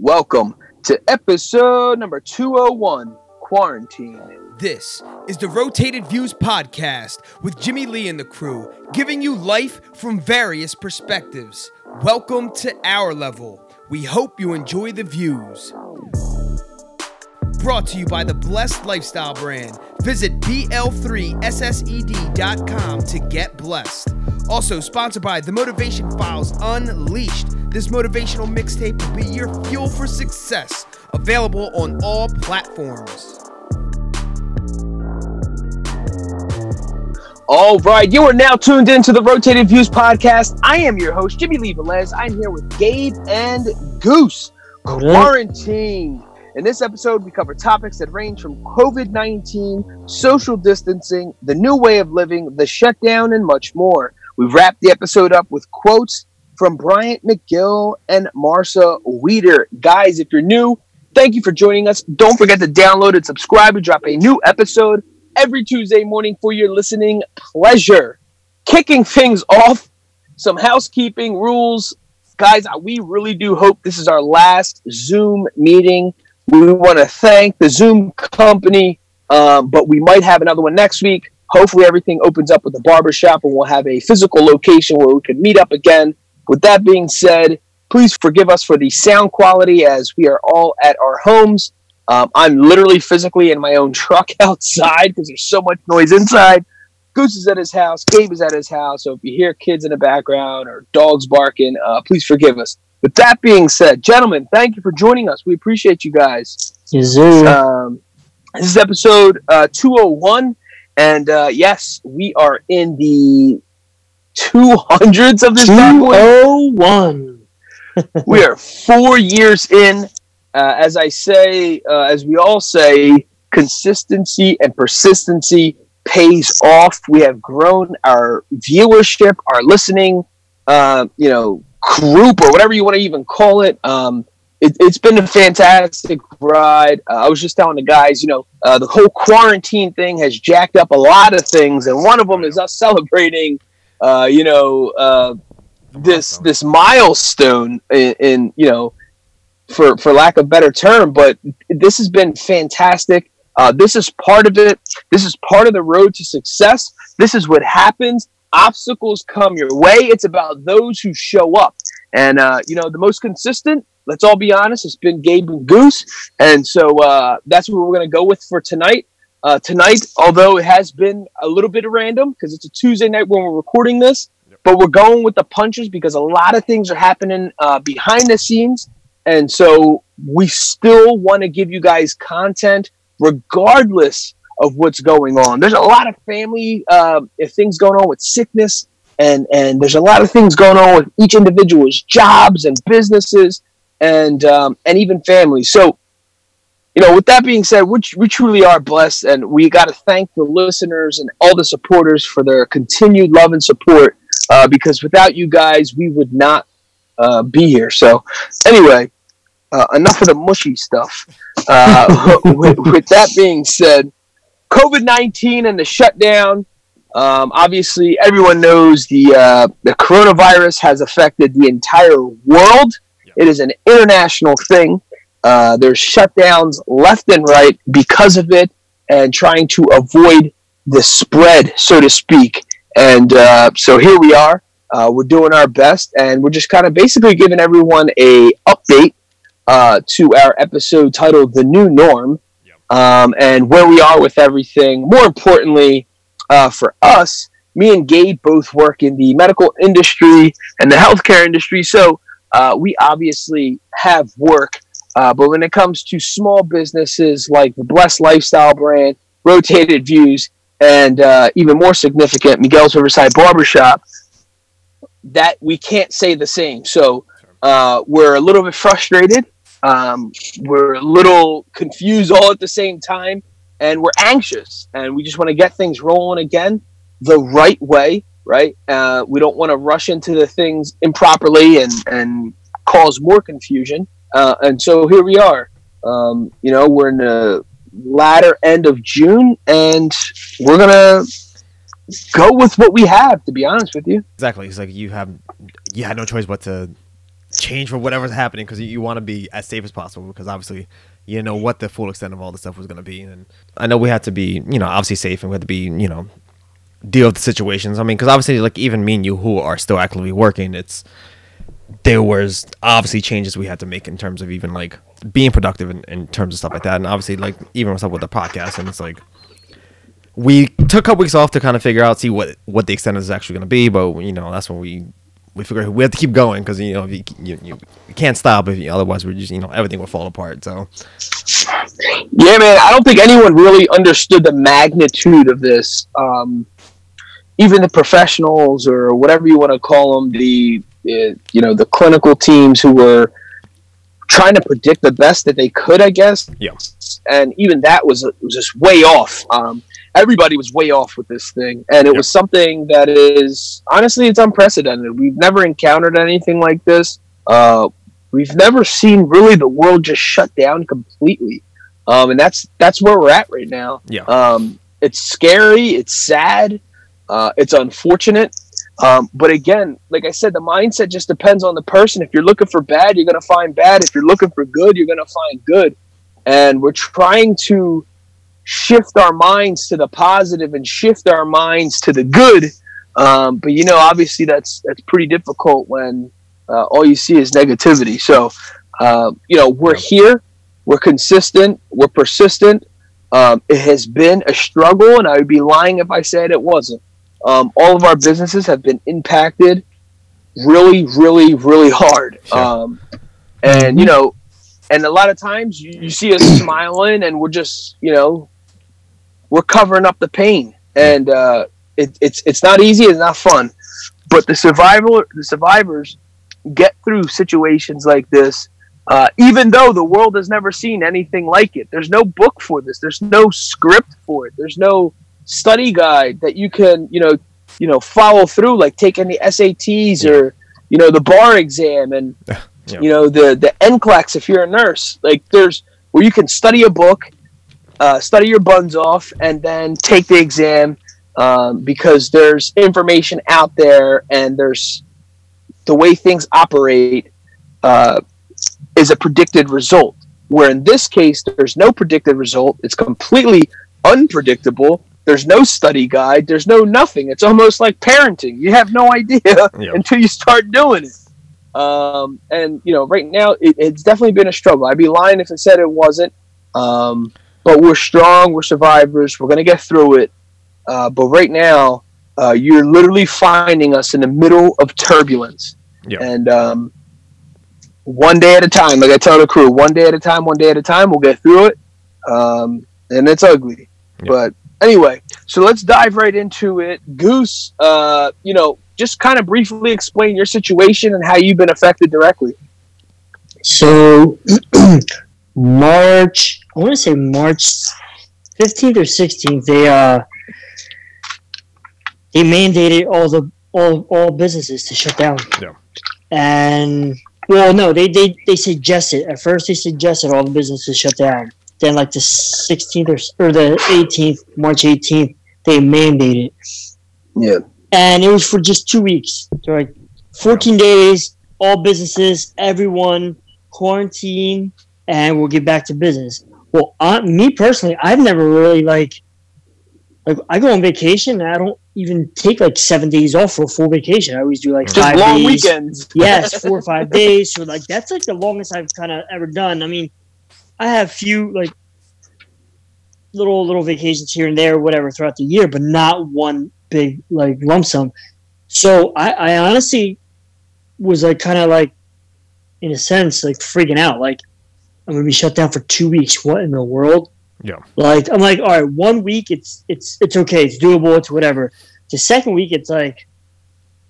Welcome to episode number 201 Quarantine. This is the Rotated Views podcast with Jimmy Lee and the crew, giving you life from various perspectives. Welcome to our level. We hope you enjoy the views. Brought to you by the Blessed Lifestyle brand. Visit BL3SSED.com to get blessed. Also sponsored by The Motivation Files Unleashed. This motivational mixtape will be your fuel for success. Available on all platforms. All right, you are now tuned into the Rotated Views podcast. I am your host, Jimmy Lee Velez. I'm here with Gabe and Goose. Quarantine. In this episode, we cover topics that range from COVID 19, social distancing, the new way of living, the shutdown, and much more. We wrap the episode up with quotes from Bryant McGill and Marcia Wieder. Guys, if you're new, thank you for joining us. Don't forget to download and subscribe. We drop a new episode every Tuesday morning for your listening pleasure. Kicking things off, some housekeeping rules. Guys, we really do hope this is our last Zoom meeting. We want to thank the Zoom company, um, but we might have another one next week. Hopefully, everything opens up with the barbershop and we'll have a physical location where we can meet up again. With that being said, please forgive us for the sound quality as we are all at our homes. Um, I'm literally physically in my own truck outside because there's so much noise inside. Goose is at his house. Gabe is at his house. So if you hear kids in the background or dogs barking, uh, please forgive us. With that being said, gentlemen, thank you for joining us. We appreciate you guys. Yes. Um, this is episode uh, 201. And uh, yes, we are in the 200s of this bad 201. we are four years in. Uh, as I say, uh, as we all say, consistency and persistency pays off. We have grown our viewership, our listening, uh, you know, group or whatever you want to even call it. Um, it has been a fantastic ride. Uh, I was just telling the guys, you know, uh, the whole quarantine thing has jacked up a lot of things, and one of them is us celebrating, uh, you know, uh, this this milestone in, in you know for for lack of better term but this has been fantastic. Uh, this is part of it. This is part of the road to success. This is what happens. Obstacles come your way. It's about those who show up. And uh, you know the most consistent let's all be honest it's been gabe and goose. And so uh, that's what we're going to go with for tonight uh, tonight although it has been a little bit random because it's a tuesday night when we're recording this but we're going with the punches because a lot of things are happening uh, behind the scenes. And so we still want to give you guys content regardless of what's going on. There's a lot of family uh, things going on with sickness and and there's a lot of things going on with each individual's jobs and businesses and um, and even families so you know with that being said we, we truly are blessed and we got to thank the listeners and all the supporters for their continued love and support uh, because without you guys, we would not uh, be here. So, anyway, uh, enough of the mushy stuff. Uh, with, with, that being said, COVID 19 and the shutdown. Um, obviously, everyone knows the uh, the coronavirus has affected the entire world. It is an international thing. Uh, there's shutdowns left and right because of it, and trying to avoid the spread, so to speak. And uh, so here we are. Uh, we're doing our best, and we're just kind of basically giving everyone a update uh, to our episode titled "The New Norm" um, and where we are with everything. More importantly, uh, for us, me and Gabe both work in the medical industry and the healthcare industry, so uh, we obviously have work. Uh, but when it comes to small businesses like the Blessed Lifestyle brand, Rotated Views, and uh, even more significant, Miguel's Riverside Barbershop, that we can't say the same. So uh, we're a little bit frustrated. Um, we're a little confused all at the same time, and we're anxious, and we just want to get things rolling again the right way. Right? Uh, we don't want to rush into the things improperly and and cause more confusion. Uh, and so here we are. Um, you know, we're in the latter end of June, and we're gonna go with what we have. To be honest with you, Exactly. It's like you have you had no choice but to change for whatever's happening because you, you want to be as safe as possible because obviously you know what the full extent of all the stuff was going to be and i know we had to be you know obviously safe and we had to be you know deal with the situations i mean because obviously like even me and you who are still actively working it's there was obviously changes we had to make in terms of even like being productive in, in terms of stuff like that. And obviously like even what's up with the podcast and it's like we took a couple weeks off to kind of figure out see what what the extent is actually going to be but you know that's when we we figured we have to keep going because you know you, you, you, can't stop if you, otherwise we're just you know everything will fall apart so. Yeah man i don't think anyone really understood the magnitude of this um, even the professionals or whatever you want to call them the you know the clinical teams who were trying to predict the best that they could i guess yeah and even that was was just way off um, everybody was way off with this thing, and it yep. was something that is honestly it's unprecedented. We've never encountered anything like this. Uh, we've never seen really the world just shut down completely, um, and that's that's where we're at right now. Yeah, um, it's scary, it's sad, uh, it's unfortunate. Um, but again, like I said, the mindset just depends on the person. If you're looking for bad, you're going to find bad. If you're looking for good, you're going to find good. And we're trying to shift our minds to the positive and shift our minds to the good. Um, but you know, obviously that's that's pretty difficult when uh, all you see is negativity. So uh, you know, we're here, we're consistent, we're persistent. Um, it has been a struggle, and I would be lying if I said it wasn't. Um, all of our businesses have been impacted really, really, really hard. Sure. Um, and you know, and a lot of times you, you see us smiling, and we're just you know we're covering up the pain, and uh, it, it's it's not easy. It's not fun, but the survival the survivors get through situations like this. Uh, even though the world has never seen anything like it, there's no book for this. There's no script for it. There's no study guide that you can, you know, you know, follow through, like taking the SATs or, you know, the bar exam and, yeah. you know, the the NCLEX if you're a nurse. Like there's where you can study a book uh, study your buns off and then take the exam um, because there's information out there and there's the way things operate uh, is a predicted result. Where in this case, there's no predicted result. It's completely unpredictable. There's no study guide. There's no nothing. It's almost like parenting. You have no idea yep. until you start doing it. Um, and you know, right now it, it's definitely been a struggle. I'd be lying if I said it wasn't. Um, but we're strong. We're survivors. We're gonna get through it. Uh, but right now, uh, you're literally finding us in the middle of turbulence, yeah. and um, one day at a time. Like I tell the crew, one day at a time, one day at a time. We'll get through it, um, and it's ugly. Yeah. But anyway, so let's dive right into it. Goose, uh, you know, just kind of briefly explain your situation and how you've been affected directly. So, March I want to say March 15th or 16th. They uh they mandated all the all all businesses to shut down. Yeah. And well, no, they they they suggested at first they suggested all the businesses shut down. Then like the 16th or, or the 18th, March 18th, they mandated. Yeah. And it was for just two weeks. So like 14 days, all businesses, everyone quarantine, and we'll get back to business. Well, uh, me personally, I've never really like like I go on vacation and I don't even take like seven days off for a full vacation. I always do like Just five long days. weekends. yes, four or five days. So like that's like the longest I've kind of ever done. I mean, I have a few like little little vacations here and there, whatever, throughout the year, but not one big like lump sum. So I, I honestly was like kind of like in a sense like freaking out. Like I'm gonna be shut down for two weeks. What in the world? Yeah. Like I'm like, all right, one week it's it's it's okay, it's doable, it's whatever. The second week it's like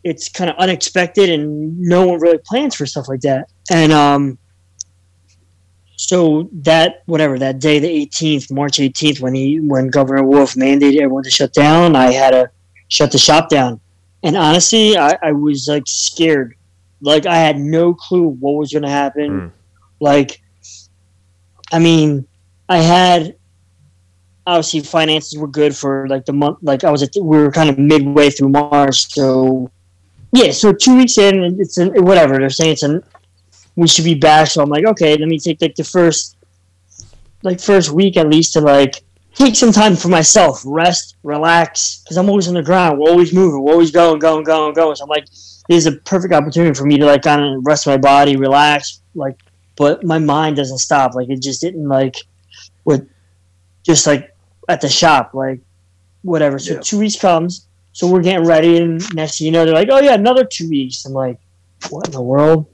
it's kind of unexpected and no one really plans for stuff like that. And um so that whatever that day the 18th march 18th when he when governor wolf mandated everyone to shut down i had to shut the shop down and honestly i, I was like scared like i had no clue what was going to happen mm. like I mean, I had obviously finances were good for like the month. Like I was, at, we were kind of midway through March, so yeah. So two weeks in, it's an, whatever they're saying. It's an we should be back. So I'm like, okay, let me take like the first, like first week at least to like take some time for myself, rest, relax, because I'm always on the ground. We're always moving. We're always going, going, going, going. So I'm like, this is a perfect opportunity for me to like kind of rest my body, relax, like. But my mind doesn't stop. Like it just didn't like, with, just like at the shop, like whatever. So Yeah. two weeks comes. So we're getting ready, and next thing you know, they're like, "Oh yeah, another two weeks." I'm like, "What in the world?"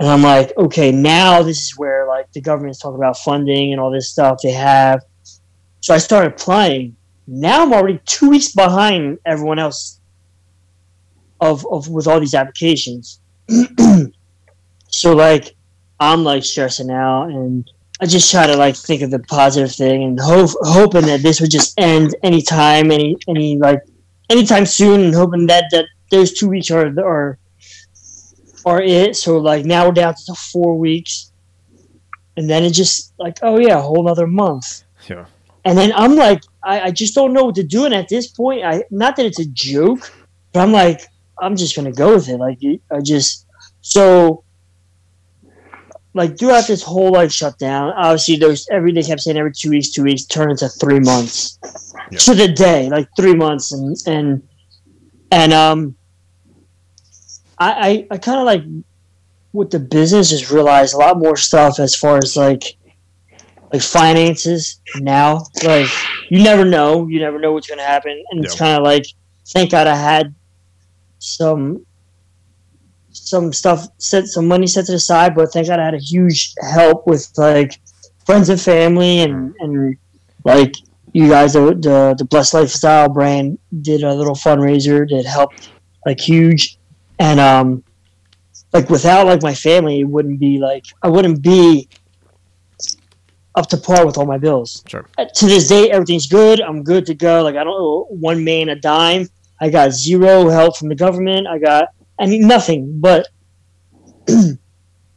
And I'm like, "Okay, now this is where like the government's talking about funding and all this stuff they have." So I started applying. Now I'm already two weeks behind everyone else. Of of with all these applications, so like I'm like stressing out, and I just try to like think of the positive thing and hope hoping that this would just end anytime, any any like anytime soon, and hoping that that those two weeks are are are it. So like now we're down to four weeks, and then it just like oh yeah, a whole other month. Yeah. And then I'm like, I, I just don't know what to do. And at this point, I not that it's a joke, but I'm like, I'm just gonna go with it. Like I just so like throughout this whole like shutdown, obviously there's every day kept saying every two weeks, two weeks turn into three months Yeah. to the day, like three months, and and and um, I I, I kind of like with the business just realized a lot more stuff as far as like like finances now. Like you never know, you never know what's gonna happen, and it's kind of like thank God I had some some stuff set some money set to the side but thank god i had a huge help with like friends and family and and like you guys the the, the blessed lifestyle brand did a little fundraiser that helped like huge and um like without like my family it wouldn't be like i wouldn't be up to par with all my bills Sure. Uh, to this day everything's good i'm good to go like i don't owe one man a dime i got zero help from the government i got I mean nothing, but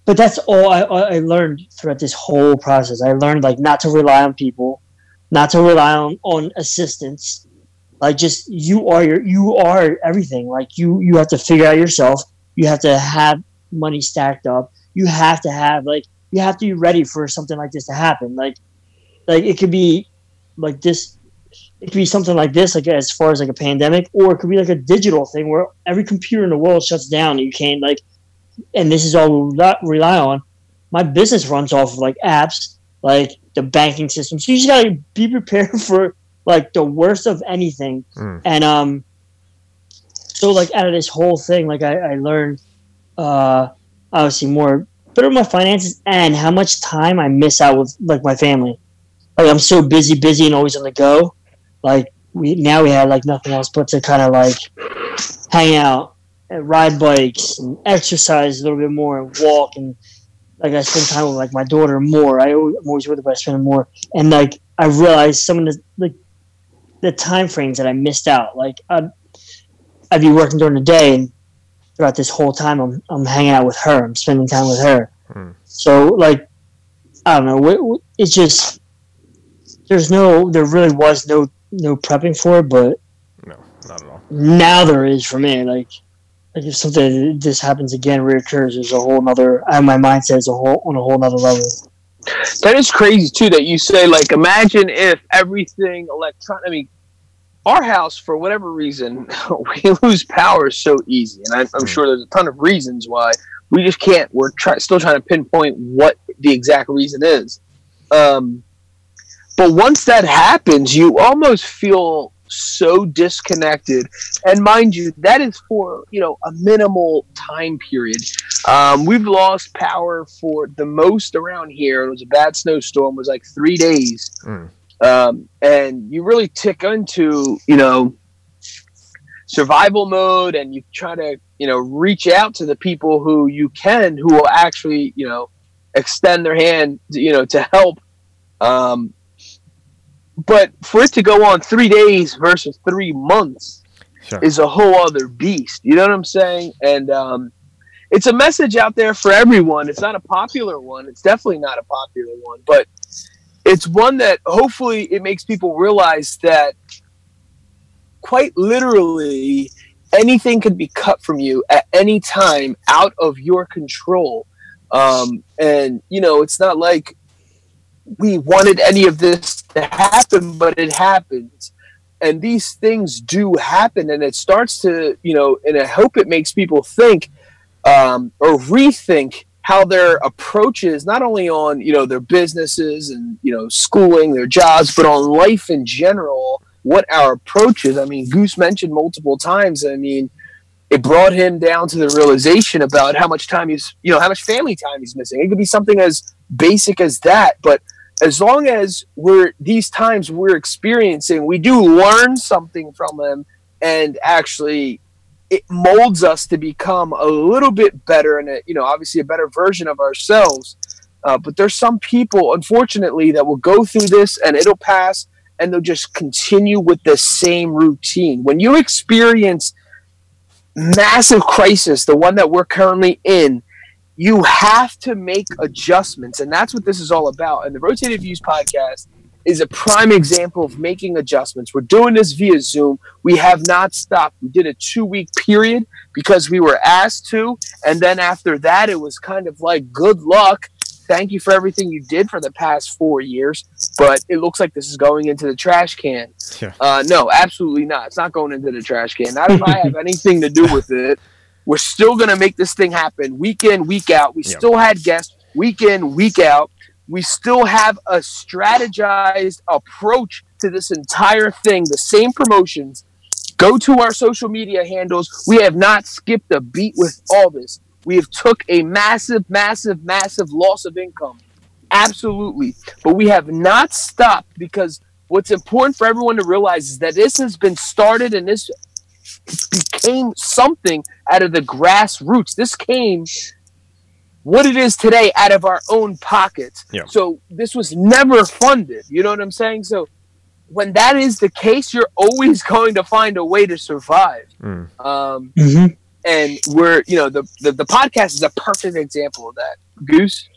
but that's all I, I learned throughout this whole process. I learned like not to rely on people, not to rely on, on assistance. Like just you are your you are everything. Like you you have to figure out yourself. You have to have money stacked up. You have to have like you have to be ready for something like this to happen. Like like it could be like this it could be something like this, like as far as like a pandemic, or it could be like a digital thing where every computer in the world shuts down and you can't like, and this is all we rely- on. My business runs off of like apps, like the banking system. So you just gotta be prepared for like the worst of anything. Mm. And um, so like out of this whole thing, like I, I learned, uh, obviously more better my finances and how much time I miss out with like my family. Like I'm so busy, busy, and always on the go like we now we had like nothing else but to kind of like hang out and ride bikes and exercise a little bit more and walk and like I spend time with like my daughter more. I always, I'm always with her, but I spend more. And like I realized some of the like the time frames that I missed out. Like I'd, I'd be working during the day and throughout this whole time I'm I'm hanging out with her. I'm spending time with her. Hmm. So like I don't know. It's just there's no there really was no no prepping for it, but No, not at all. now there is for me. Like, like if something this happens again, reoccurs, there's a whole nother. I my mindset is a whole on a whole nother level. That is crazy too. That you say like, imagine if everything electronic. I mean, our house for whatever reason we lose power so easy, and I, I'm sure there's a ton of reasons why we just can't. We're try, still trying to pinpoint what the exact reason is. Um, but once that happens, you almost feel so disconnected. And mind you, that is for you know a minimal time period. Um, we've lost power for the most around here. It was a bad snowstorm. It was like three days, Mm. um, and you really tick into you know survival mode, and you try to you know reach out to the people who you can, who will actually you know extend their hand, you know, to help. Um, but for it to go on three days versus three months Sure. is a whole other beast. You know what I'm saying? And um, it's a message out there for everyone. It's not a popular one. It's definitely not a popular one, but it's one that hopefully it makes people realize that quite literally anything can be cut from you at any time out of your control. Um, and you know, it's not like we wanted any of this to happen, but it happens. And these things do happen, and it starts to, you know, and I hope it makes people think um, or rethink how their approaches, not only on, you know, their businesses and, you know, schooling, their jobs, but on life in general, what our approach is. I mean, Goose mentioned multiple times, I mean, it brought him down to the realization about how much time he's, you know, how much family time he's missing. It could be something as basic as that, but as long as we're these times we're experiencing, we do learn something from them and actually it molds us to become a little bit better and you know obviously a better version of ourselves. Uh, but there's some people unfortunately that will go through this and it'll pass and they'll just continue with the same routine. When you experience massive crisis the one that we're currently in you have to make adjustments and that's what this is all about. And the rotated views podcast is a prime example of making adjustments. We're doing this via zoom. We have not stopped. We did a two week period because we were asked to and then after that it was kind of like good luck. Thank you for everything you did for the past four years but it looks like this is going into the trash can. Yeah. uh, no absolutely not. It's not going into the trash can. Not if i have anything to do with it we're still going to make this thing happen week in week out. We Yeah. still had guests week in week out. We still have a strategized approach to this entire thing the same promotions. Go to our social media handles. We have not skipped a beat with all this. We have took a massive massive massive loss of income. Absolutely. But we have not stopped because what's important for everyone to realize is that this has been started and this became something out of the grassroots this came what it is today out of our own pockets Yeah. so this was never funded you know what i'm saying so when that is the case you're always going to find a way to survive Mm. um, hmm and we're you know the, the the podcast is a perfect example of that goose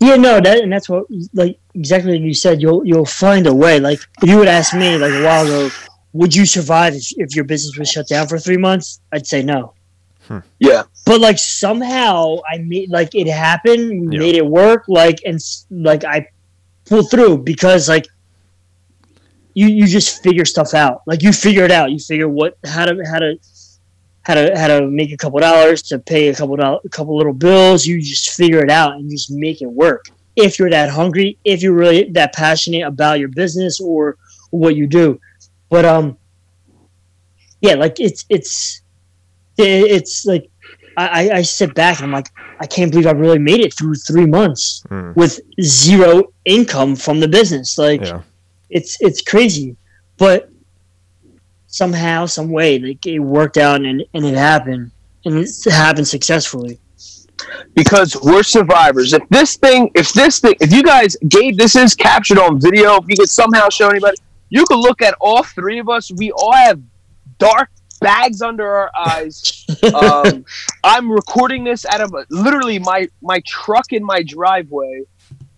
Yeah, no, that and that's what like exactly like you said. You'll you'll find a way. Like if you would ask me like a while ago, would you survive if, if your business was shut down for three months? I'd say no. Hmm. yeah But like somehow I made like it happened, we Yeah. made it work. Like and like I pulled through because like you you just figure stuff out. Like you figure it out. You figure what how to how to how to how to make a couple dollars to pay a couple dollars, a couple little bills. You just figure it out and just make it work. If you're that hungry, if you're really that passionate about your business or what you do, but um, yeah, like it's it's it's like I, I- I sit back and I'm like, I can't believe I really made it through three months Mm. with zero income from the business. Like Yeah. it's it's crazy, but somehow, some way, like it worked out and and it happened, and it happened successfully. because we're survivors if this thing if this thing if you guys gabe this is captured on video if you could somehow show anybody you could look at all three of us. We all have dark bags under our eyes. Um, i'm recording this out of a, literally my my truck in my driveway.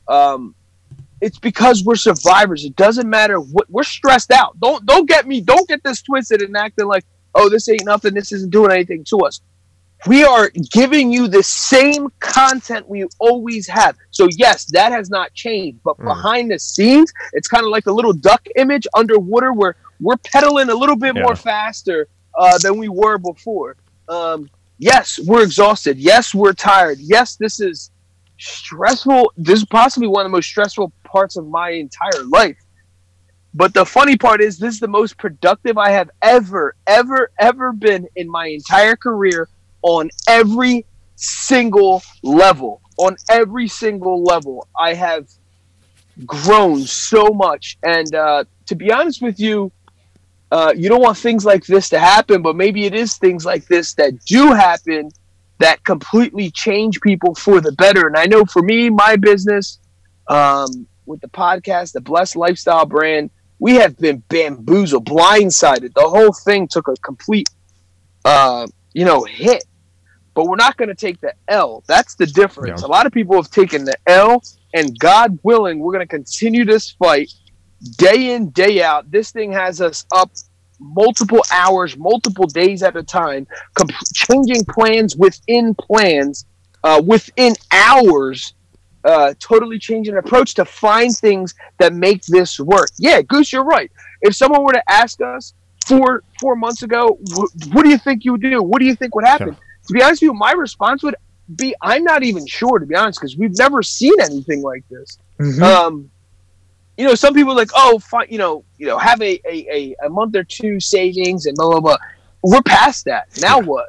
Um, it's because we're survivors. It doesn't matter what we're stressed out. Don't don't get me don't get this twisted and acting like oh this ain't nothing. This isn't doing anything to us we are giving you the same content we always have. So yes, that has not changed. But Mm. behind the scenes, it's kind of like the little duck image underwater, where we're pedaling a little bit Yeah. more faster uh, than we were before. Um, yes, we're exhausted. Yes, we're tired. Yes, this is stressful. This is possibly one of the most stressful parts of my entire life. But the funny part is, this is the most productive I have ever, ever, ever been in my entire career on every single level. On every single level, I have grown so much. And uh, to be honest with you, uh, you don't want things like this to happen, but maybe it is things like this that do happen that completely change people for the better. And I know for me, my business, um, with the podcast, the Blessed Lifestyle brand, we have been bamboozled, blindsided. The whole thing took a complete, uh, you know, hit. But we're not going to take the L. That's the difference. Yeah. A lot of people have taken the L, and God willing, we're going to continue this fight day in, day out. This thing has us up multiple hours, multiple days at a time, comp- changing plans within plans. uh, within hours, uh, totally changing an approach to find things that make this work. Yeah, Goose, you're right. If someone were to ask us four four months ago, wh- what do you think you would do? What do you think would happen? Sure. To be honest with you, my response would be, I'm not even sure, to be honest, because we've never seen anything like this. Mhm. Um, you know, some people are like, oh, fine, you know, you know, have a, a, a, a month or two savings and blah blah blah. We're past that. Now what?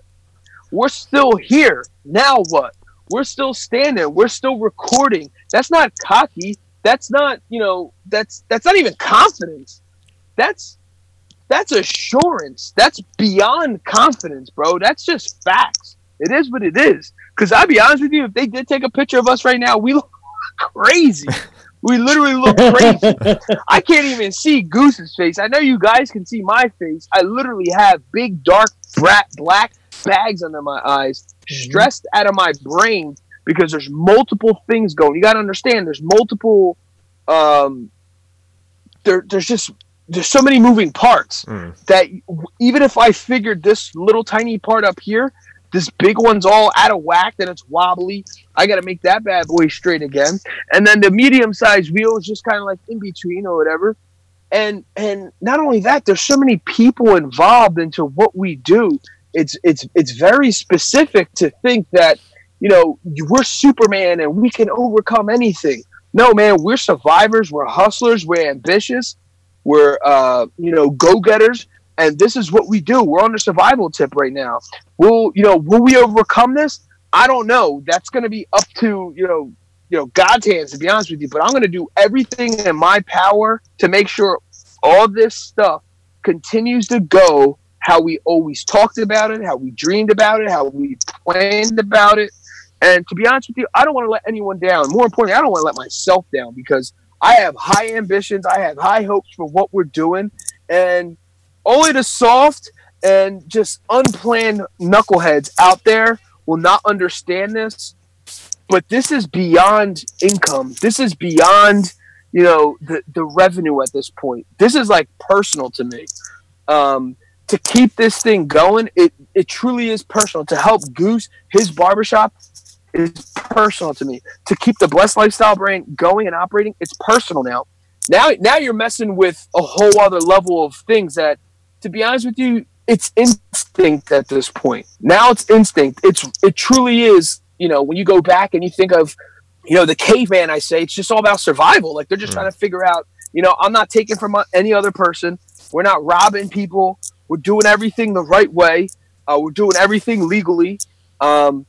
We're still here. Now what? We're still standing. We're still recording. That's not cocky. That's not, you know, that's that's not even confidence. That's that's assurance. That's beyond confidence, bro. That's just facts. It is what it is. Because I'll be honest with you, if they did take a picture of us right now, we look crazy. we literally look crazy. I can't even see Goose's face. I know you guys can see my face. I literally have big, dark, brat, black bags under my eyes, stressed out of my brain because there's multiple things going. You got to understand. There's multiple. Um, there, there's just there's so many moving parts Mm. that even if I figured this little tiny part up here, this big one's all out of whack, then it's wobbly. I got to make that bad boy straight again, and then the medium sized wheel is just kind of like in between or whatever. And and not only that, there's so many people involved into what we do. It's it's it's very specific to think that you know we're Superman and we can overcome anything. No, man, we're survivors. We're hustlers. We're ambitious. We're uh, you know go getters, and this is what we do. We're on the survival tip right now. Will you know? Will we overcome this? I don't know. That's going to be up to you know you know God's hands to be honest with you. But I'm going to do everything in my power to make sure all this stuff continues to go how we always talked about it, how we dreamed about it, how we planned about it. And to be honest with you, I don't want to let anyone down. More importantly, I don't want to let myself down because I have high ambitions. I have high hopes for what we're doing. And only the soft and just unplanned knuckleheads out there will not understand this. But this is beyond income. This is beyond, you know, the, the revenue at this point. This is like personal to me. Um, to keep this thing going, it, it truly is personal. To help Goose, his barbershop, is personal to me. To keep the Blessed Lifestyle brand going and operating, it's personal now. Now, now you're messing with a whole other level of things that, to be honest with you, it's instinct at this point. Now it's instinct. It's it truly is. You know, when you go back and you think of, you know, the caveman, I say it's just all about survival. Like they're just Mm. trying to figure out. You know, I'm not taking from any other person. We're not robbing people. We're doing everything the right way. Uh, we're doing everything legally. Um,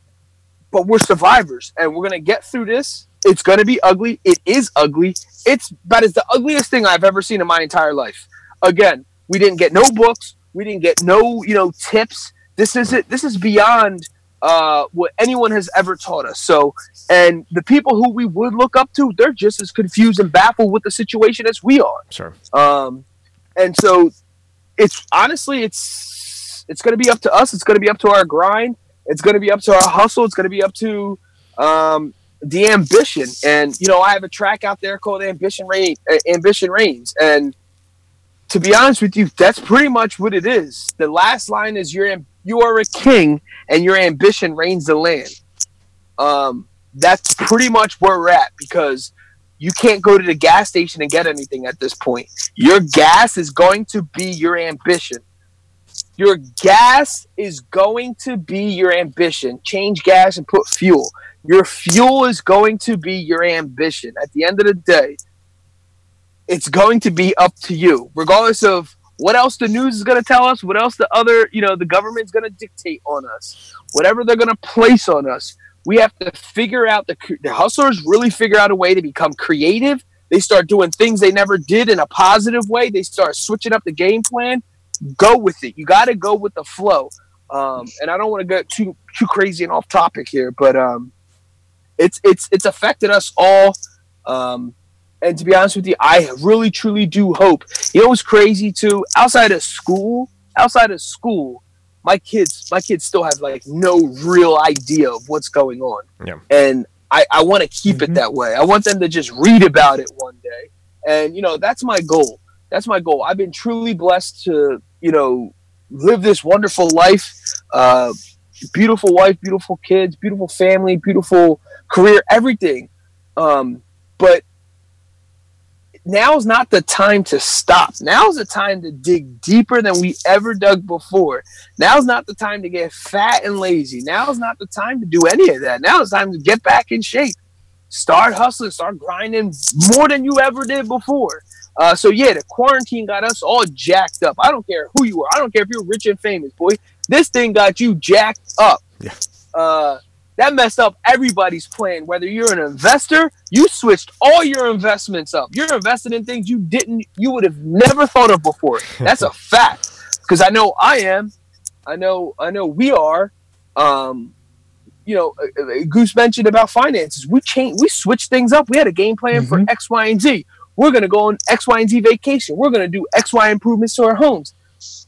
but we're survivors and we're gonna get through this. It's gonna be ugly. It is ugly. It's but it's the ugliest thing I've ever seen in my entire life. Again, we didn't get no books. We didn't get no you know tips. This is it. This is beyond uh, what anyone has ever taught us. So, and the people who we would look up to, they're just as confused and baffled with the situation as we are. Sure. Um, and so it's honestly it's it's going to be up to us. It's going to be up to our grind. It's going to be up to our hustle. It's going to be up to um, the ambition. And you know, I have a track out there called Ambition Reign, uh, Ambition Reigns, and to be honest with you, that's pretty much what it is. The last line is you're you are a king, and your ambition reigns the land. Um, that's pretty much where we're at because you can't go to the gas station and get anything at this point. Your gas is going to be your ambition. Your gas is going to be your ambition. Change gas and put fuel. Your fuel is going to be your ambition. At the end of the day, it's going to be up to you, regardless of what else the news is going to tell us, what else the other, you know, the government's going to dictate on us, whatever they're going to place on us. We have to figure out the, the hustlers really figure out a way to become creative. They start doing things they never did in a positive way. They start switching up the game plan. Go with it. You got to go with the flow. Um, and I don't want to get too too crazy and off topic here, but um, it's it's it's affected us all. Um, and to be honest with you, I really truly do hope. You know what's crazy too? Outside of school, outside of school, my kids my kids still have like no real idea of what's going on. Yeah. And I, I want to keep it Mhm. that way. I want them to just read about it one day. And you know, that's my goal. That's my goal. I've been truly blessed to, you know, live this wonderful life. Uh, beautiful wife, beautiful kids, beautiful family, beautiful career, everything. Um, but now's not the time to stop. Now's the time to dig deeper than we ever dug before. Now's not the time to get fat and lazy. Now's not the time to do any of that. Now it's time to get back in shape. Start hustling, start grinding more than you ever did before. Uh, so yeah, the quarantine got us all jacked up. I don't care who you are. I don't care if you're rich and famous, boy. This thing got you jacked up. Yeah. Uh, that messed up everybody's plan. Whether you're an investor, you switched all your investments up. You're invested in things you didn't, you would have never thought of before. That's a fact. Because I know I am. I know. I know we are. Um, you know, uh, uh, Goose mentioned about finances. We changed. We switched things up. We had a game plan Mm-hmm. for X, Y, and Z. We're gonna go on X, Y, and Z vacation. We're gonna do X, Y improvements to our homes.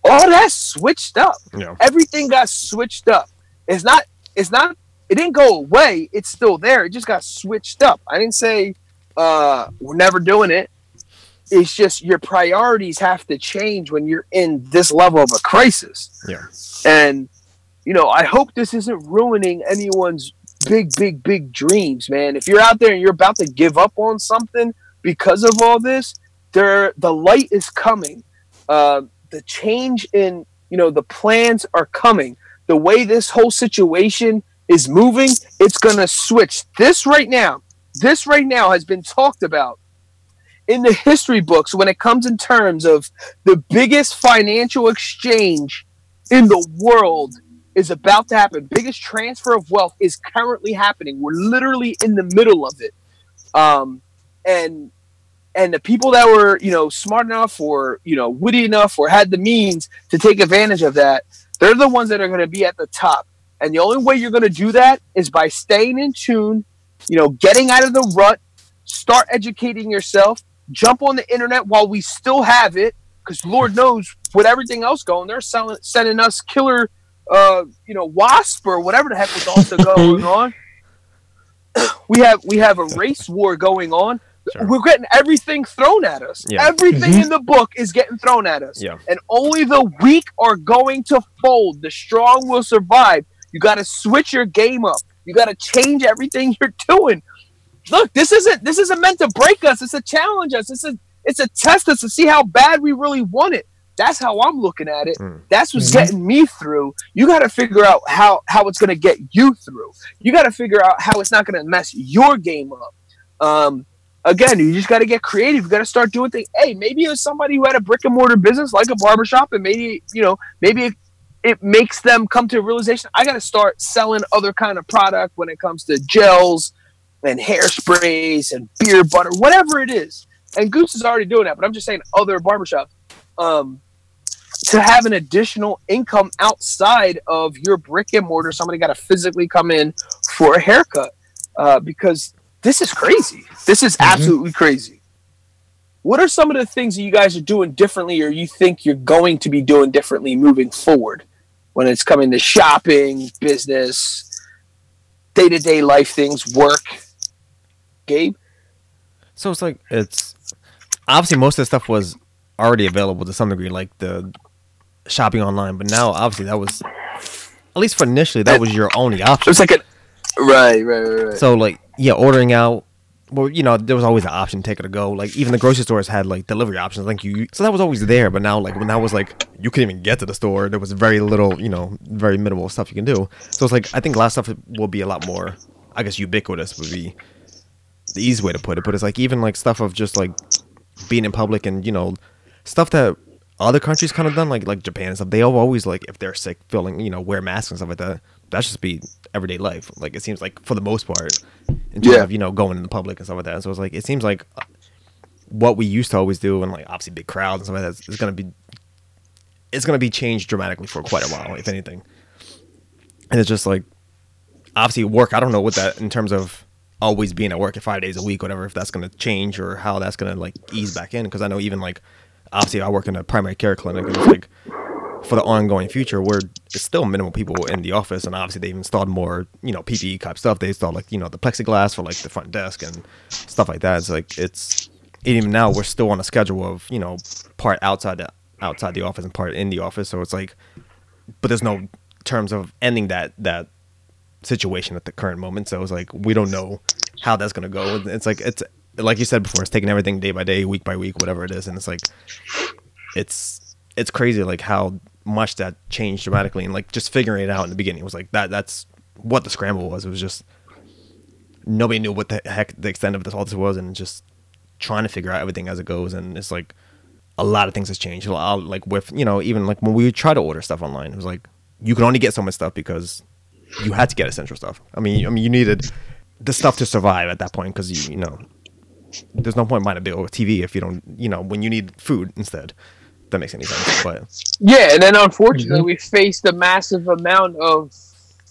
All that switched up Yeah. everything got switched up. It's not. It's not. It didn't go away. It's still there. It just got switched up. I didn't say uh, we're never doing it. It's just your priorities have to change when you're in this level of a crisis. Yeah. And you know, I hope this isn't ruining anyone's big, big, big dreams, man. If you're out there and you're about to give up on something because of all this, there the light is coming. Uh, the change in you know the plans are coming. The way this whole situation is moving, it's gonna switch. This right now, this right now has been talked about in the history books when it comes in terms of the biggest financial exchange in the world is about to happen. Biggest transfer of wealth is currently happening. We're literally in the middle of it. Um, and and the people that were, you know, smart enough or, you know, witty enough or had the means to take advantage of that, they're the ones that are going to be at the top. And the only way you're going to do that is by staying in tune, you know, getting out of the rut, start educating yourself, jump on the internet while we still have it, because Lord knows with everything else going, they're selling, sending us killer, uh, you know, wasp or whatever the heck was also going on. We have we have a race war going on. Sure. We're getting everything thrown at us. Yeah. Everything in the book is getting thrown at us. Yeah. And only the weak are going to fold. The strong will survive. You got to switch your game up. You got to change everything you're doing. Look, this isn't this isn't meant to break us. It's a challenge us. It's a it's a test us to see how bad we really want it. That's how I'm looking at it. Mm. That's what's Mhm. getting me through. You got to figure out how how it's going to get you through. You got to figure out how it's not going to mess your game up. Um, again, you just got to get creative. You got to start doing things. Hey, maybe it was somebody who had a brick and mortar business like a barbershop, and maybe you know, maybe it, it makes them come to a realization. I got to start selling other kind of product when it comes to gels and hairsprays and beard butter, whatever it is. And Goose is already doing that, but I'm just saying other barbershops. Um, to have an additional income outside of your brick and mortar, somebody got to physically come in for a haircut uh, because this is crazy. This is absolutely crazy. What are some of the things that you guys are doing differently, or you think you're going to be doing differently moving forward when it's coming to shopping, business, day to day life things, work? Gabe? So it's like it's obviously most of the stuff was already available to some degree, like the shopping online. But now, obviously, that was at least for initially that was your only option. It was like a right, right, right, right. So like yeah, ordering out. Well, you know, there was always an option, take it or go. Like even the grocery stores had like delivery options. Like you, so that was always there. But now, like when that was like you couldn't even get to the store, there was very little, you know, very minimal stuff you can do. So it's like I think a lot of stuff will be a lot more, I guess, ubiquitous would be the easy way to put it. But it's like even like stuff of just like being in public and you know stuff that other countries kind of done, like like Japan and stuff. They always like if they're sick, feeling you know wear masks and stuff like that. That should just be everyday life. Like it seems like for the most part, in terms Yeah. of you know going in the public and stuff like that. So it's like it seems like uh, what we used to always do, and like obviously big crowds and stuff like that, is gonna be it's gonna be changed dramatically for quite a while, if anything. And it's just like obviously work. I don't know what that in terms of always being at work at five days a week, whatever. If that's gonna change or how that's gonna like ease back in, because I know even like obviously I work in a primary care clinic, and it's like for the ongoing future, where it's still minimal people in the office, and obviously they've installed more, you know, PPE type stuff. They installed like you know the plexiglass for like the front desk and stuff like that. It's like it's even now we're still on a schedule of you know part outside the outside the office and part in the office. So it's like, but there's no terms of ending that that situation at the current moment. So it's like we don't know how that's gonna go. It's like it's like you said before, it's taking everything day by day, week by week, whatever it is, and it's like it's it's crazy like how much that changed dramatically and like just figuring it out in the beginning was like that that's what the scramble was. It was just nobody knew what the heck the extent of this all this was and just trying to figure out everything as it goes and it's like a lot of things has changed. Like with you know even like when we try to order stuff online, it was like you could only get so much stuff because you had to get essential stuff. I mean, I mean you needed the stuff to survive at that point because you you know there's no point buying a big TV if you don't you know when you need food instead. If that makes any sense, but yeah, and then unfortunately mm-hmm. we faced a massive amount of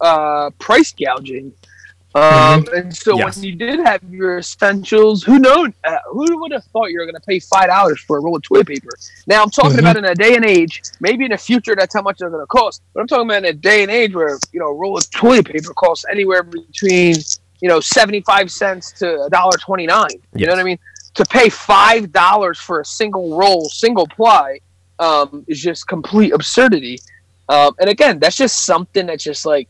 uh, price gouging um, mm-hmm. and so yes. when you did have your essentials, who knows? Uh, who would have thought you were going to pay five dollars for a roll of toilet paper? Now I'm talking mm-hmm. about in a day and age. Maybe in the future that's how much they're going to cost. But I'm talking about in a day and age where you know a roll of toilet paper costs anywhere between you know seventy five cents to a dollar twenty nine. You yes. know what I mean? To pay five dollars for a single roll, single ply, um, is just complete absurdity. Um, and again, that's just something that's just like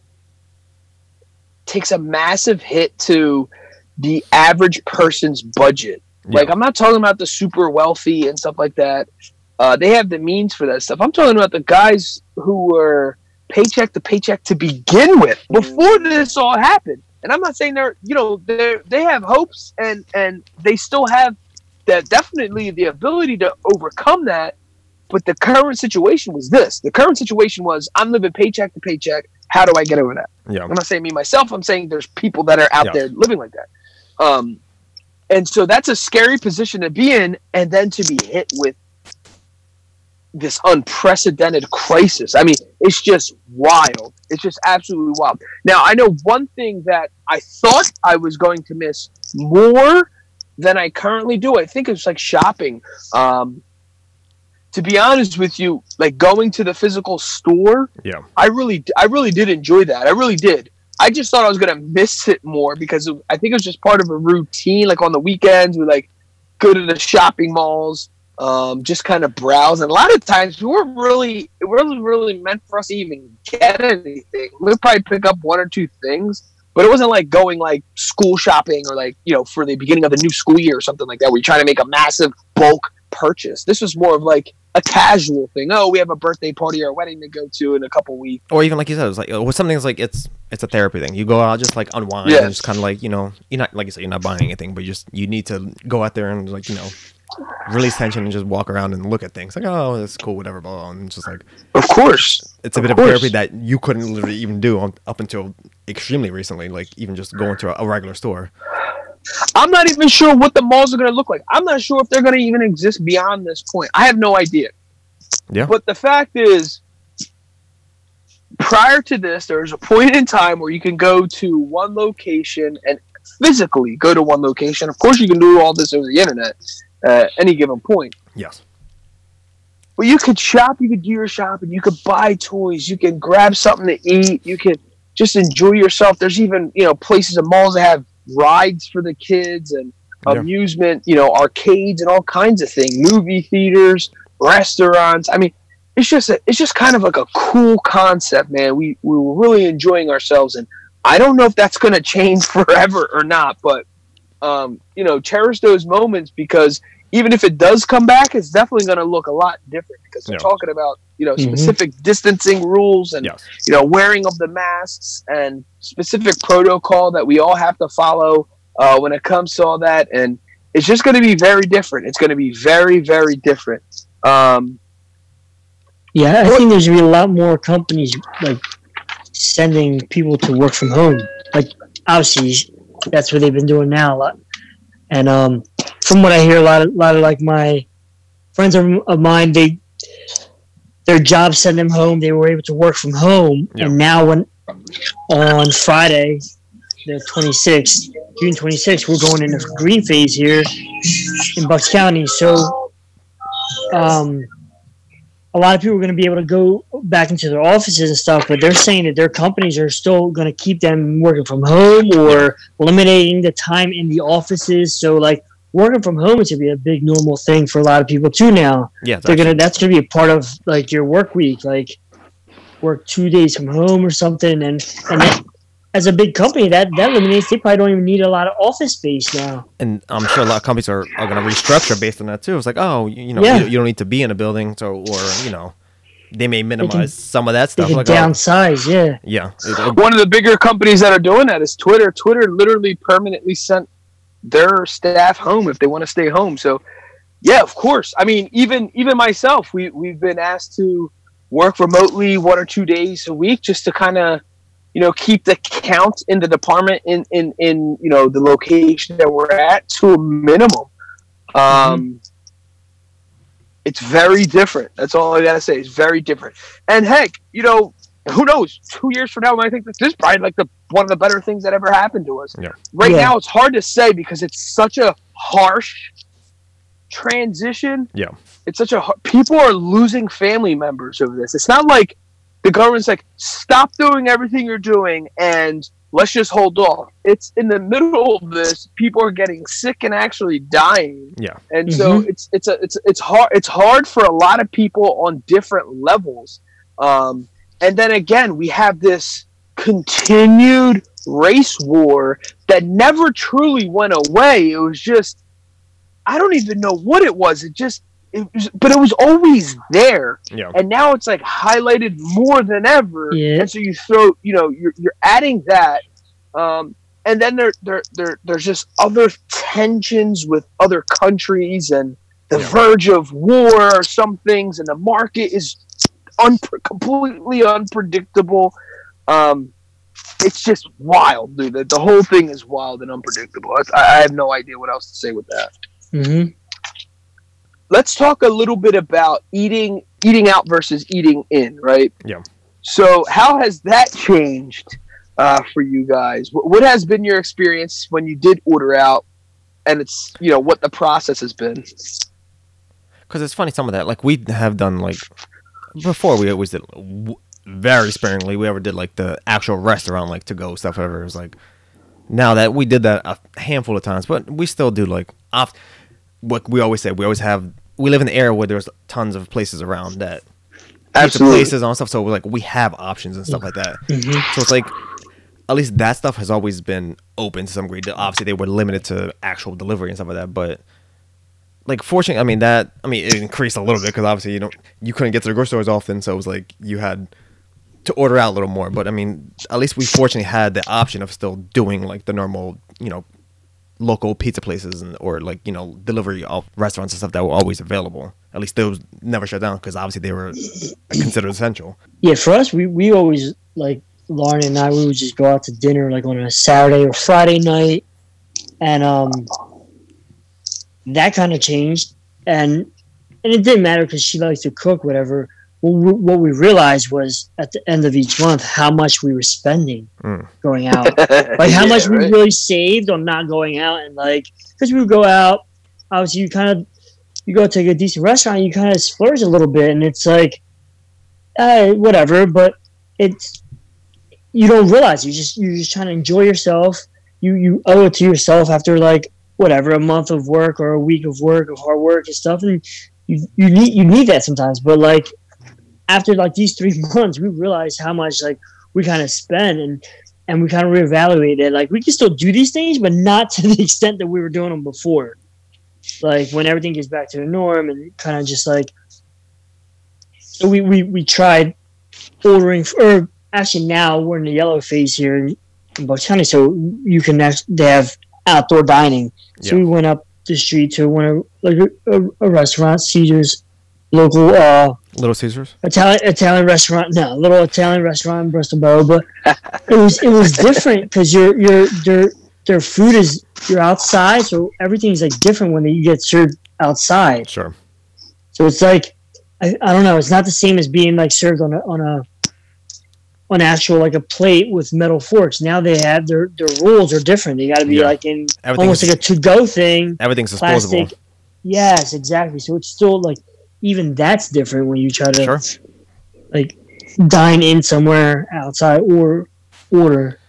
takes a massive hit to the average person's budget. Yeah. Like I'm not talking about the super wealthy and stuff like that. Uh, they have the means for that stuff. I'm talking about the guys who were paycheck to paycheck to begin with before this all happened. And I'm not saying they're, you know, they they have hopes and and they still have that definitely the ability to overcome that. But the current situation was this. The current situation was I'm living paycheck to paycheck. How do I get over that? Yeah. I'm not saying me myself. I'm saying there's people that are out yeah. there living like that. Um, and so that's a scary position to be in, and then to be hit with this unprecedented crisis. I mean, it's just wild. It's just absolutely wild. Now, I know one thing that I thought I was going to miss more than I currently do. I think it's like shopping. Um, to be honest with you, like going to the physical store, yeah, I really, I really did enjoy that. I really did. I just thought I was gonna miss it more because I think it was just part of a routine. Like on the weekends, we like go to the shopping malls, um, just kind of browse. And a lot of times, we weren't really, it wasn't really meant for us to even get anything. We'd probably pick up one or two things, but it wasn't like going like school shopping or like you know for the beginning of the new school year or something like that. Where you're trying to make a massive bulk purchase. This was more of like a casual thing. Oh, we have a birthday party or a wedding to go to in a couple weeks. Or even like you said, it was like or something that's like it's it's a therapy thing. You go out just like unwind yes. and just kind of like you know you're not like you said you're not buying anything, but you just you need to go out there and like you know release tension and just walk around and look at things like oh that's cool whatever blah, blah and just like of course it's a bit of, of therapy that you couldn't literally even do on, up until extremely recently like even just going to a, a regular store I'm not even sure what the malls are going to look like. I'm not sure if they're going to even exist beyond this point. I have no idea. Yeah. But the fact is, prior to this, there's a point in time where you can go to one location and physically go to one location. Of course, you can do all this over the internet at any given point. Yes. But you could shop, you could do your shopping, you could buy toys, you can grab something to eat, you can just enjoy yourself. There's even, you know, places and malls that have rides for the kids and yeah. amusement, you know, arcades and all kinds of things, movie theaters, restaurants. I mean, it's just a, it's just kind of like a cool concept, man. We we were really enjoying ourselves, and I don't know if that's going to change forever or not, but um, you know, cherish those moments because even if it does come back, it's definitely going to look a lot different because we're yeah. talking about you know mm-hmm. specific distancing rules and yes. you know wearing of the masks and specific protocol that we all have to follow uh, when it comes to all that and it's just going to be very different it's going to be very very different um, yeah i think there's going to be a lot more companies like sending people to work from home like obviously that's what they've been doing now a lot and um, from what i hear a lot of, a lot of like my friends of mine they their job sent them home. They were able to work from home, yep. and now when on Friday, the 26th, June 26th, we're going into green phase here in Bucks County. So, um, a lot of people are going to be able to go back into their offices and stuff, but they're saying that their companies are still going to keep them working from home or eliminating the time in the offices. So, like, working from home is gonna be a big normal thing for a lot of people too now. Yeah, they're gonna that's gonna be a part of like your work week. Like work two days from home or something, and and that, as a big company, that that eliminates. They probably don't even need a lot of office space now. and I'm sure a lot of companies are, are going to restructure based on that too. It's like, oh, you, you know, Yeah. you, you don't need to be in a building, so or you know, they may minimize some of that They stuff. can Like, oh, downsize. Yeah. yeah, it- it- One of the bigger companies that are doing that is Twitter. Twitter literally permanently sent their staff home if they want to stay home. So, yeah, of course. I mean, even even myself, we we've been asked to work remotely one or two days a week just to kind of you know keep the count in the department in in in you know the location that we're at to a minimum. Um, It's very different. That's all I gotta say. It's very different. And heck, you know, who knows? Two years from now, I think this is probably like the one of the better things that ever happened to us. Yeah. Right Yeah. now, it's hard to say because it's such a harsh transition. Yeah. It's such a people are losing family members over this. It's not like the government's like stop doing everything you're doing and let's just hold off. It's in the middle of this. People are getting sick and actually dying. Yeah, and so it's it's a it's it's hard it's hard for a lot of people on different levels. Um, and then again we have this continued race war that never truly went away. It was just i don't even know what it was. It just it was, but it was always there yeah, and now it's like highlighted more than ever. Yeah. And so you throw, you know, you're you're adding that, um, and then there there there there's just other tensions with other countries and the Yeah. verge of war or some things, and the market is un- completely unpredictable. Um, it's just wild, dude. The, the whole thing is wild and unpredictable. I, I have no idea what else to say with that hmm let's talk a little bit about eating eating out versus eating in right Yeah. so how has that changed uh, for you guys what, what has been your experience when you did order out and it's you know what the process has been because it's funny some of that. Like we have done like before, we always did very sparingly. We ever did like the actual restaurant like to go stuff. Whatever it was like. Now that we did that a handful of times, but we still do like off. What we always say, we always have. We live in the era where there's tons of places around that pizza places and stuff. So we're like we have options and stuff like that. Mm-hmm. So it's like at least that stuff has always been open to some degree. Obviously, they were limited to actual delivery and stuff like that, but like fortunately, I mean that I mean it increased a little bit because obviously you don't you couldn't get to the grocery stores often, so it was like you had to order out a little more. But I mean, at least we fortunately had the option of still doing like the normal, you know, local pizza places and or like you know delivery of restaurants and stuff that were always available. At least those never shut down because obviously they were considered essential. Yeah, for us, we, we always like Lauren and I. We would just go out to dinner like on a Saturday or Friday night, and um, that kind of changed. And and it didn't matter because she likes to cook, whatever. What we, what we realized was at the end of each month how much we were spending Mm. going out. like how Yeah, much we right? really saved on not going out and like because we would go out obviously you kind of you go to a decent restaurant you kind of splurge a little bit and it's like uh, whatever but it's you don't realize you just you're just trying to enjoy yourself you you owe it to yourself after like whatever a month of work or a week of work of hard work and stuff and you you need you need that sometimes but like after like these three months we realized how much like we kind of spend and and we kind of reevaluate it. Like we can still do these things, but not to the extent that we were doing them before. Like when everything gets back to the norm and kind of just like so we, we we tried ordering or actually now we're in the yellow phase here in, in Bucks County, so you can actually they have outdoor dining. So Yeah. we went up the street to one of like a, a, a restaurant, Caesars, local uh Little Caesars. Italian Italian restaurant. No, little Italian restaurant in Bristol Bow, but it was it was different because your your their their food is you're outside, so everything's like different when you get served outside. Sure. So it's like I, I don't know. It's not the same as being like served on a on a on actual like a plate with metal forks. Now they have their their rules are different. They got to be Yeah. like in Everything's almost like a to go thing. everything's disposable. Plastic. Yes, exactly. So it's still like even that's different when you try to Sure. like dine in somewhere outside or order.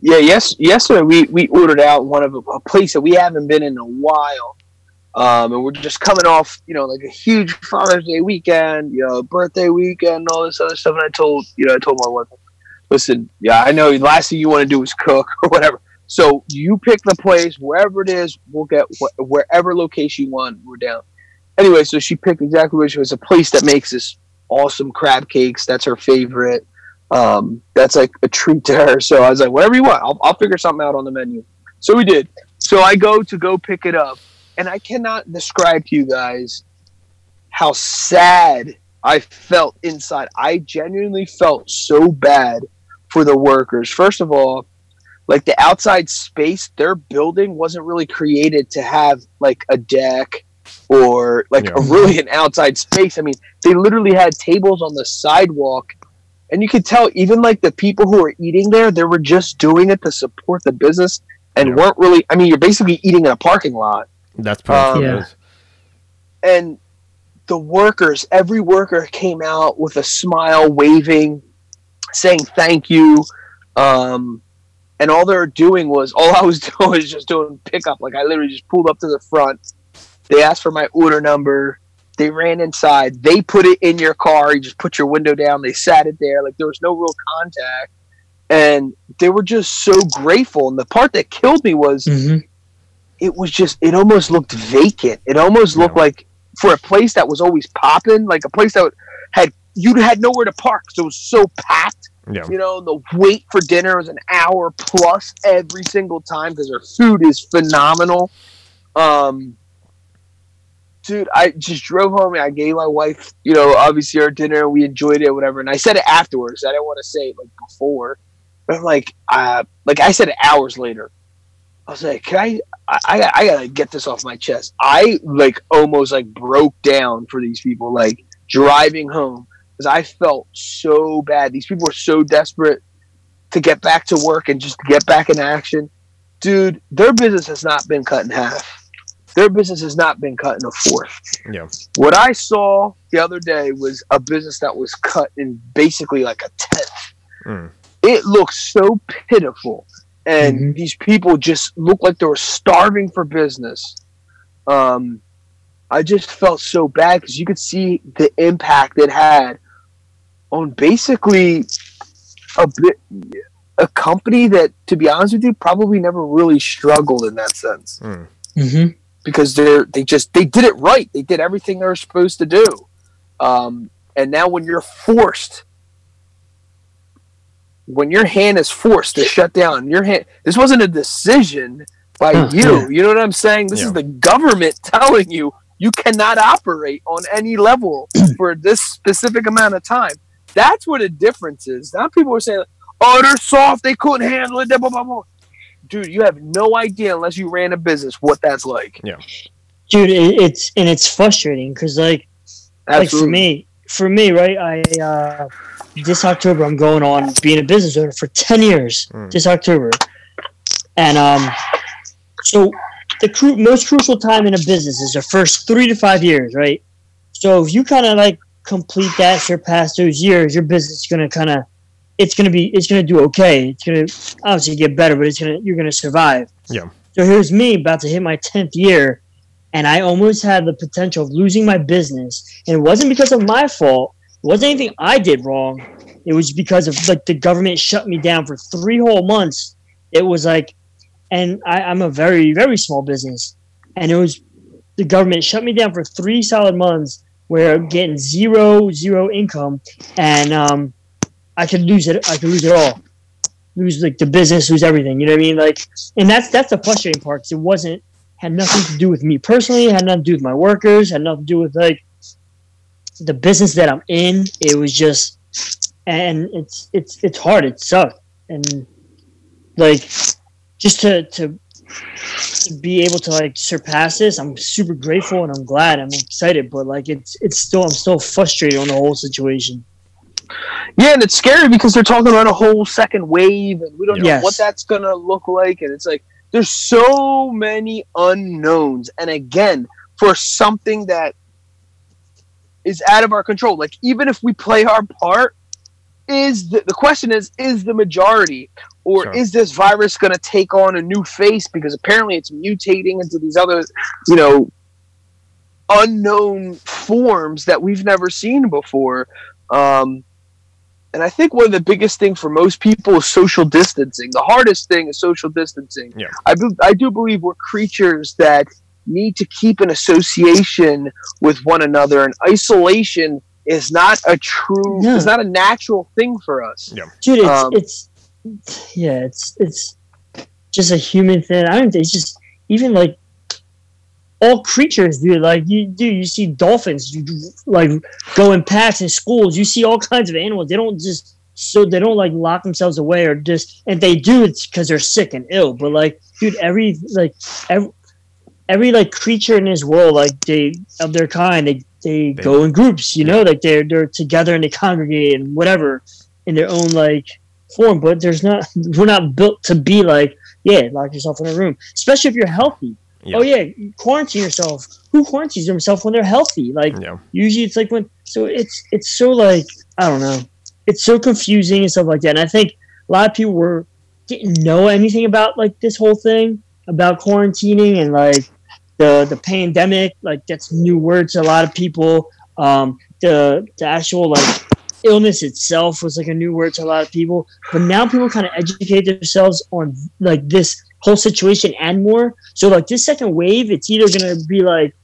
Yeah, yes, yesterday we, we ordered out one of a, a place that we haven't been in a while. Um, and we're just coming off, you know, like a huge Father's Day weekend, you know, birthday weekend, all this other stuff. And I told, you know, I told my wife, listen, yeah, I know the last thing you want to do is cook or whatever. So you pick the place, wherever it is, we'll get wh- wherever location you want. We're down. Anyway, so she picked exactly what she was a place that makes this awesome crab cakes. That's her favorite. Um, that's like a treat to her. So I was like, whatever you want, I'll, I'll figure something out on the menu. So we did. So I go to go pick it up, and I cannot describe to you guys how sad I felt inside. I genuinely felt so bad for the workers. First of all, like the outside space they're building wasn't really created to have like a deck or like Yeah. a really an outside space. I mean, they literally had tables on the sidewalk and you could tell even like the people who were eating there, they were just doing it to support the business and Yeah. weren't really I mean, you're basically eating in a parking lot That's pretty Um, Yeah. and the workers, every worker came out with a smile, waving, saying thank you. Um, and all they were doing was, all I was doing was just doing pickup. Like I literally just pulled up to the front. They asked for my order number. They ran inside. They put it in your car. You just put your window down. They sat it there. Like there was no real contact. And they were just so grateful. And the part that killed me was hmm it was just it almost looked vacant. It almost looked Yeah. like for a place that was always popping, like a place that had you had nowhere to park, so it was so packed. Yeah. You know, the wait for dinner was an hour plus every single time because their food is phenomenal. Um, dude, I just drove home and I gave my wife, you know, obviously our dinner. And we enjoyed it, whatever. And I said it afterwards. I didn't want to say it like before, but I'm like, uh, like I said it hours later. I was like, can I? I, I, I gotta get this off my chest. I like almost like broke down for these people, like driving home because I felt so bad. These people were so desperate to get back to work and just get back in action. Dude, their business has not been cut in half. Their business has not been cut in a fourth. Yeah. What I saw the other day was a business that was cut in basically like a tenth. Mm. It looked so pitiful. And Mhm. these people just looked like they were starving for business. Um, I just felt so bad because you could see the impact it had on basically a bit a company that, to be honest with you, probably never really struggled in that sense Mm. hmm because they're they just they did it right. They did everything they were supposed to do. Um, and now when you're forced, when your hand is forced to shut down, your hand this wasn't a decision by Huh, you. yeah. You know what I'm saying? This Yeah. is the government telling you you cannot operate on any level for this specific amount of time. That's what the difference is. Now people are saying, "Oh, they're soft. They couldn't handle it." Blah, blah, blah, blah. Dude, you have no idea unless you ran a business what that's like. Yeah, dude, it, it's and it's frustrating because like like for me, for me, right? I uh, this October I'm going on being a business owner for ten years. Mm. This October, and um, so the cru- most crucial time in a business is the first three to five years, right? So if you kind of like complete that, surpass those years, your business is gonna kind of, it's gonna be, it's gonna do okay. It's gonna obviously get better, but it's gonna, you're gonna survive. Yeah. So here's me about to hit my tenth year, and I almost had the potential of losing my business, and it wasn't because of my fault. It wasn't anything I did wrong. It was because of like the government shut me down for three whole months. It was like, and I, I'm a very very small business, and it was the government shut me down for three solid months where I'm getting zero zero income, and um, I could lose it. I could lose it all, lose like the business, lose everything. You know what I mean? Like, and that's that's the frustrating part because it wasn't had nothing to do with me personally. Had nothing to do with my workers. Had nothing to do with like the business that I'm in. It was just, and it's it's it's hard. It sucked, and like just to to to be able to like surpass this, I'm super grateful and I'm glad. I'm excited, but like it's it's still I'm still frustrated on the whole situation. Yeah, and it's scary because they're talking about a whole second wave, and we don't know what that's gonna look like. And it's like there's so many unknowns. And again, for something that is out of our control, like even if we play our part, is the, the question is is the majority or Sure. is this virus going to take on a new face because apparently it's mutating into these other you know unknown forms that we've never seen before. Um, and I think one of the biggest things for most people is social distancing. The hardest thing is social distancing. Yeah. I, be- I do believe we're creatures that need to keep an association with one another, and isolation is not a true, No. is not a natural thing for us. Yeah. dude it's Um, it's yeah it's it's just a human thing i don't it's just even like all creatures dude. Like you do you see dolphins you like going past packs in schools. You see all kinds of animals. They don't just so they don't like lock themselves away or just and they do it's because they're sick and ill. But like dude every like every, every like creature in this world like they of their kind they they, They- go in groups you know? Like they're they're together and they congregate and whatever in their own like form. But there's not we're not built to be like yeah lock yourself in a room especially if you're healthy Yeah. oh yeah quarantine yourself. Who quarantines themselves when they're healthy? Like Yeah. usually it's like when so it's it's so like i don't know. It's so confusing and stuff like that. And i think a lot of people were didn't know anything about like this whole thing about quarantining and like the the pandemic. Like that's new word to a lot of people. Um the the actual like illness itself was like a new word to a lot of people. But now people kind of educate themselves on like this whole situation and more. So like this second wave it's either gonna be like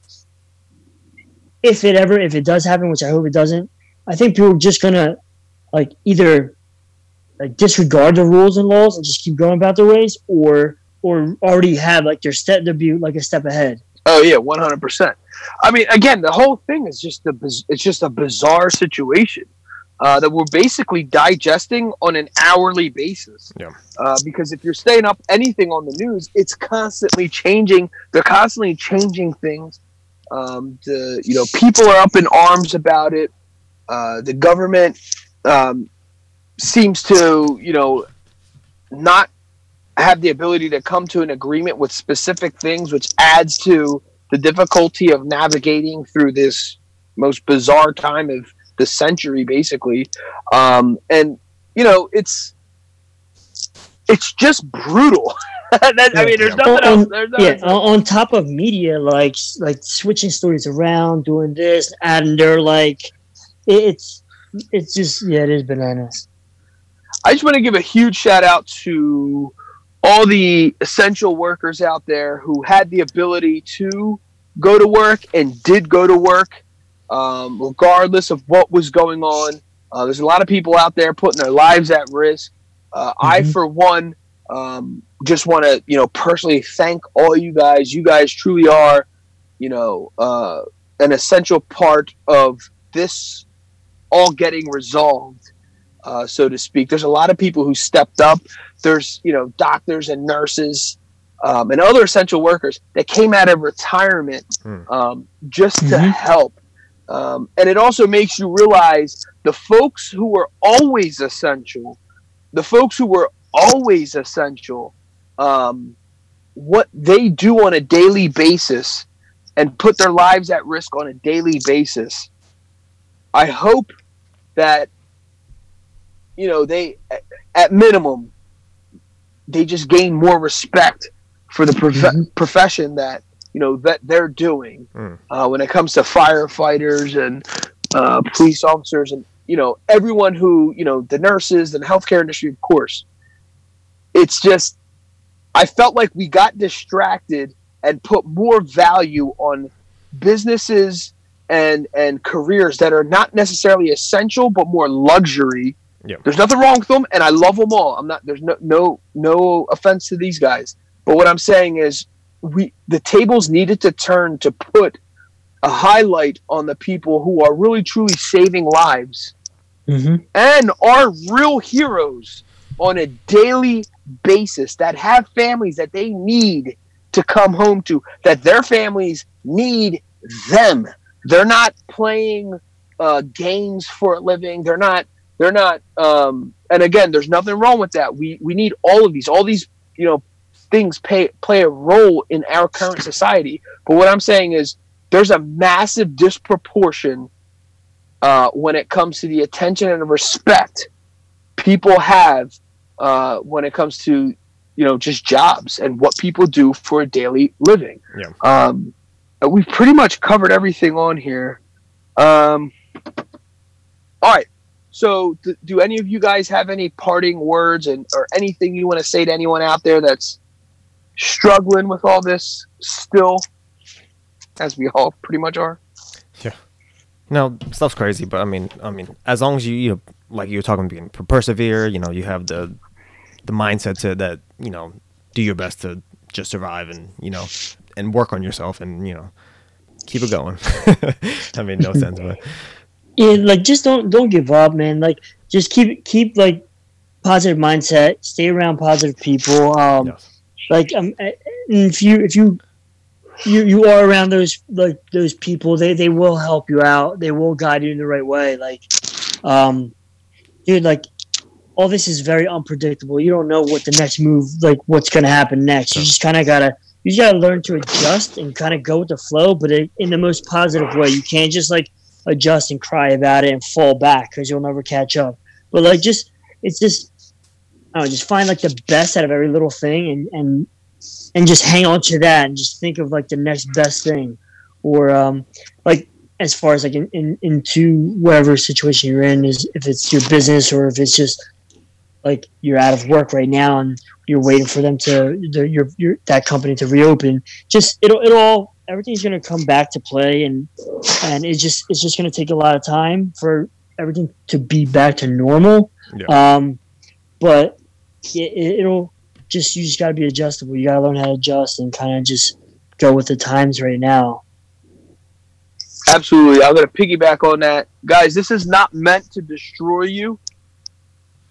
if it ever if it does happen which i hope it doesn't i think people are just gonna like either like disregard the rules and laws and just keep going about their ways or or already have like their step to be like a step ahead. Oh yeah, one hundred percent. I mean, again, the whole thing is just a it's just a bizarre situation uh, that we're basically digesting on an hourly basis. Yeah. Uh, because if you're staying up anything on the news, it's constantly changing. They're constantly changing things. Um, the you know people are up in arms about it. Uh, the government um, seems to you know not have the ability to come to an agreement with specific things, which adds to the difficulty of navigating through this most bizarre time of the century, basically. Um, and you know, it's it's just brutal. that, I mean, there's nothing Oh, else. There's yeah on, on top of media like like switching stories around doing this and they're like it's it's just yeah it is bananas I just want to give a huge shout out to all the essential workers out there who had the ability to go to work and did go to work, um, regardless of what was going on. Uh, there's a lot of people out there putting their lives at risk. Uh, I, Mhm. for one, um, just want to, you know, personally thank all you guys. You guys truly are, you know, uh, an essential part of this all getting resolved uh, so to speak. There's a lot of people who stepped up. There's you know doctors and nurses um, and other essential workers that came out of retirement Hmm. um, just to Mhm. help. Um, and it also makes you realize the folks who were always essential, the folks who were always essential, um, what they do on a daily basis and put their lives at risk on a daily basis. I hope that you know they at minimum they just gain more respect for the prof- Mhm. profession that you know that they're doing Mm. uh, when it comes to firefighters and uh, police officers and you know everyone who you know the nurses and healthcare industry of course it's just i felt like we got distracted and put more value on businesses and and careers that are not necessarily essential but more luxury Yeah. there's nothing wrong with them and i love them all i'm not there's no no no offense to these guys but what i'm saying is we the tables needed to turn to put a highlight on the people who are really truly saving lives mm-hmm. and are real heroes on a daily basis that have families that they need to come home to that their families need them. They're not playing uh, games for a living. They're not they're not um, and again there's nothing wrong with that. We we need all of these all these you know things pay, play a role in our current society but what i'm saying is there's a massive disproportion uh, when it comes to the attention and the respect people have uh, when it comes to you know just jobs and what people do for a daily living. Yeah. Um, uh, we've pretty much covered everything on here. Um, all right. So, th- do any of you guys have any parting words and or anything you want to say to anyone out there that's struggling with all this still, as we all pretty much are? Yeah. No, stuff's crazy, but I mean, I mean, as long as you, you know, like you were talking, being persevere, you know, you have the the mindset to that, you know, do your best to just survive and you know, and work on yourself and you know, keep it going. I mean, no sense, but yeah, like just don't don't give up, man. Like just keep keep like positive mindset. Stay around positive people. Um, yes. Like um, eh, if you if you you you are around those like those people, they they will help you out. They will guide you in the right way. Like, um, dude, like all this is very unpredictable. You don't know what the next move, like what's gonna happen next. You just kind of gotta you just gotta learn to adjust and kind of go with the flow, but in, in the most positive way. You can't just like adjust and cry about it and fall back because you'll never catch up. But like just it's just I don't know, just find like the best out of every little thing and and and just hang on to that and just think of like the next best thing or um like as far as like in, in into whatever situation you're in is if it's your business or if it's just like you're out of work right now and you're waiting for them to the, your your that company to reopen just it'll it'll all everything's going to come back to play and and it's just it's just going to take a lot of time for everything to be back to normal Yeah. um but it, it'll just you just got to be adjustable you got to learn how to adjust and kind of just go with the times right now Absolutely. I'm to piggyback on that. Guys, this is not meant to destroy you.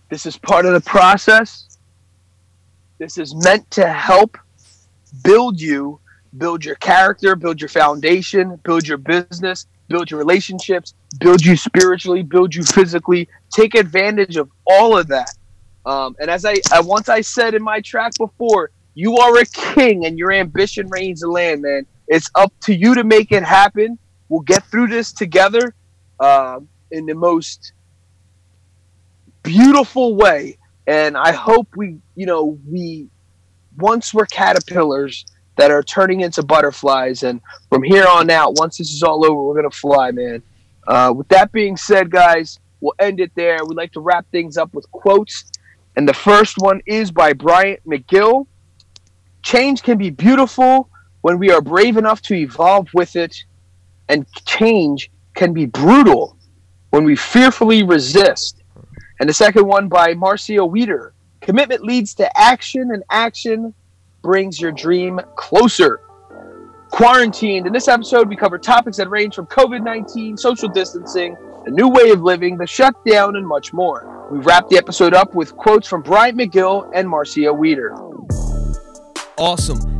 This is part of the process. This is meant to help build you, build your character, build your foundation, build your business, build your relationships, build you spiritually, build you physically. Take advantage of all of that. Um, and as I, I once I said in my track before, you are a king and your ambition reigns the land, man. It's up to you to make it happen. We'll get through this together um, in the most beautiful way. And i hope we you know we once we're caterpillars that are turning into butterflies and from here on out once this is all over we're gonna fly man. Uh, with that being said guys we'll end it there. We'd like to wrap things up with quotes and the first one is by bryant mcgill change can be beautiful when we are brave enough to evolve with it and change can be brutal when we fearfully resist. And the second one by Marcia Wieder commitment leads to action, and action brings your dream closer. Quarantined. In this episode, we cover topics that range from COVID 19, social distancing, a new way of living, the shutdown, and much more. We wrap the episode up with quotes from Bryant McGill and Marcia Wieder. Awesome.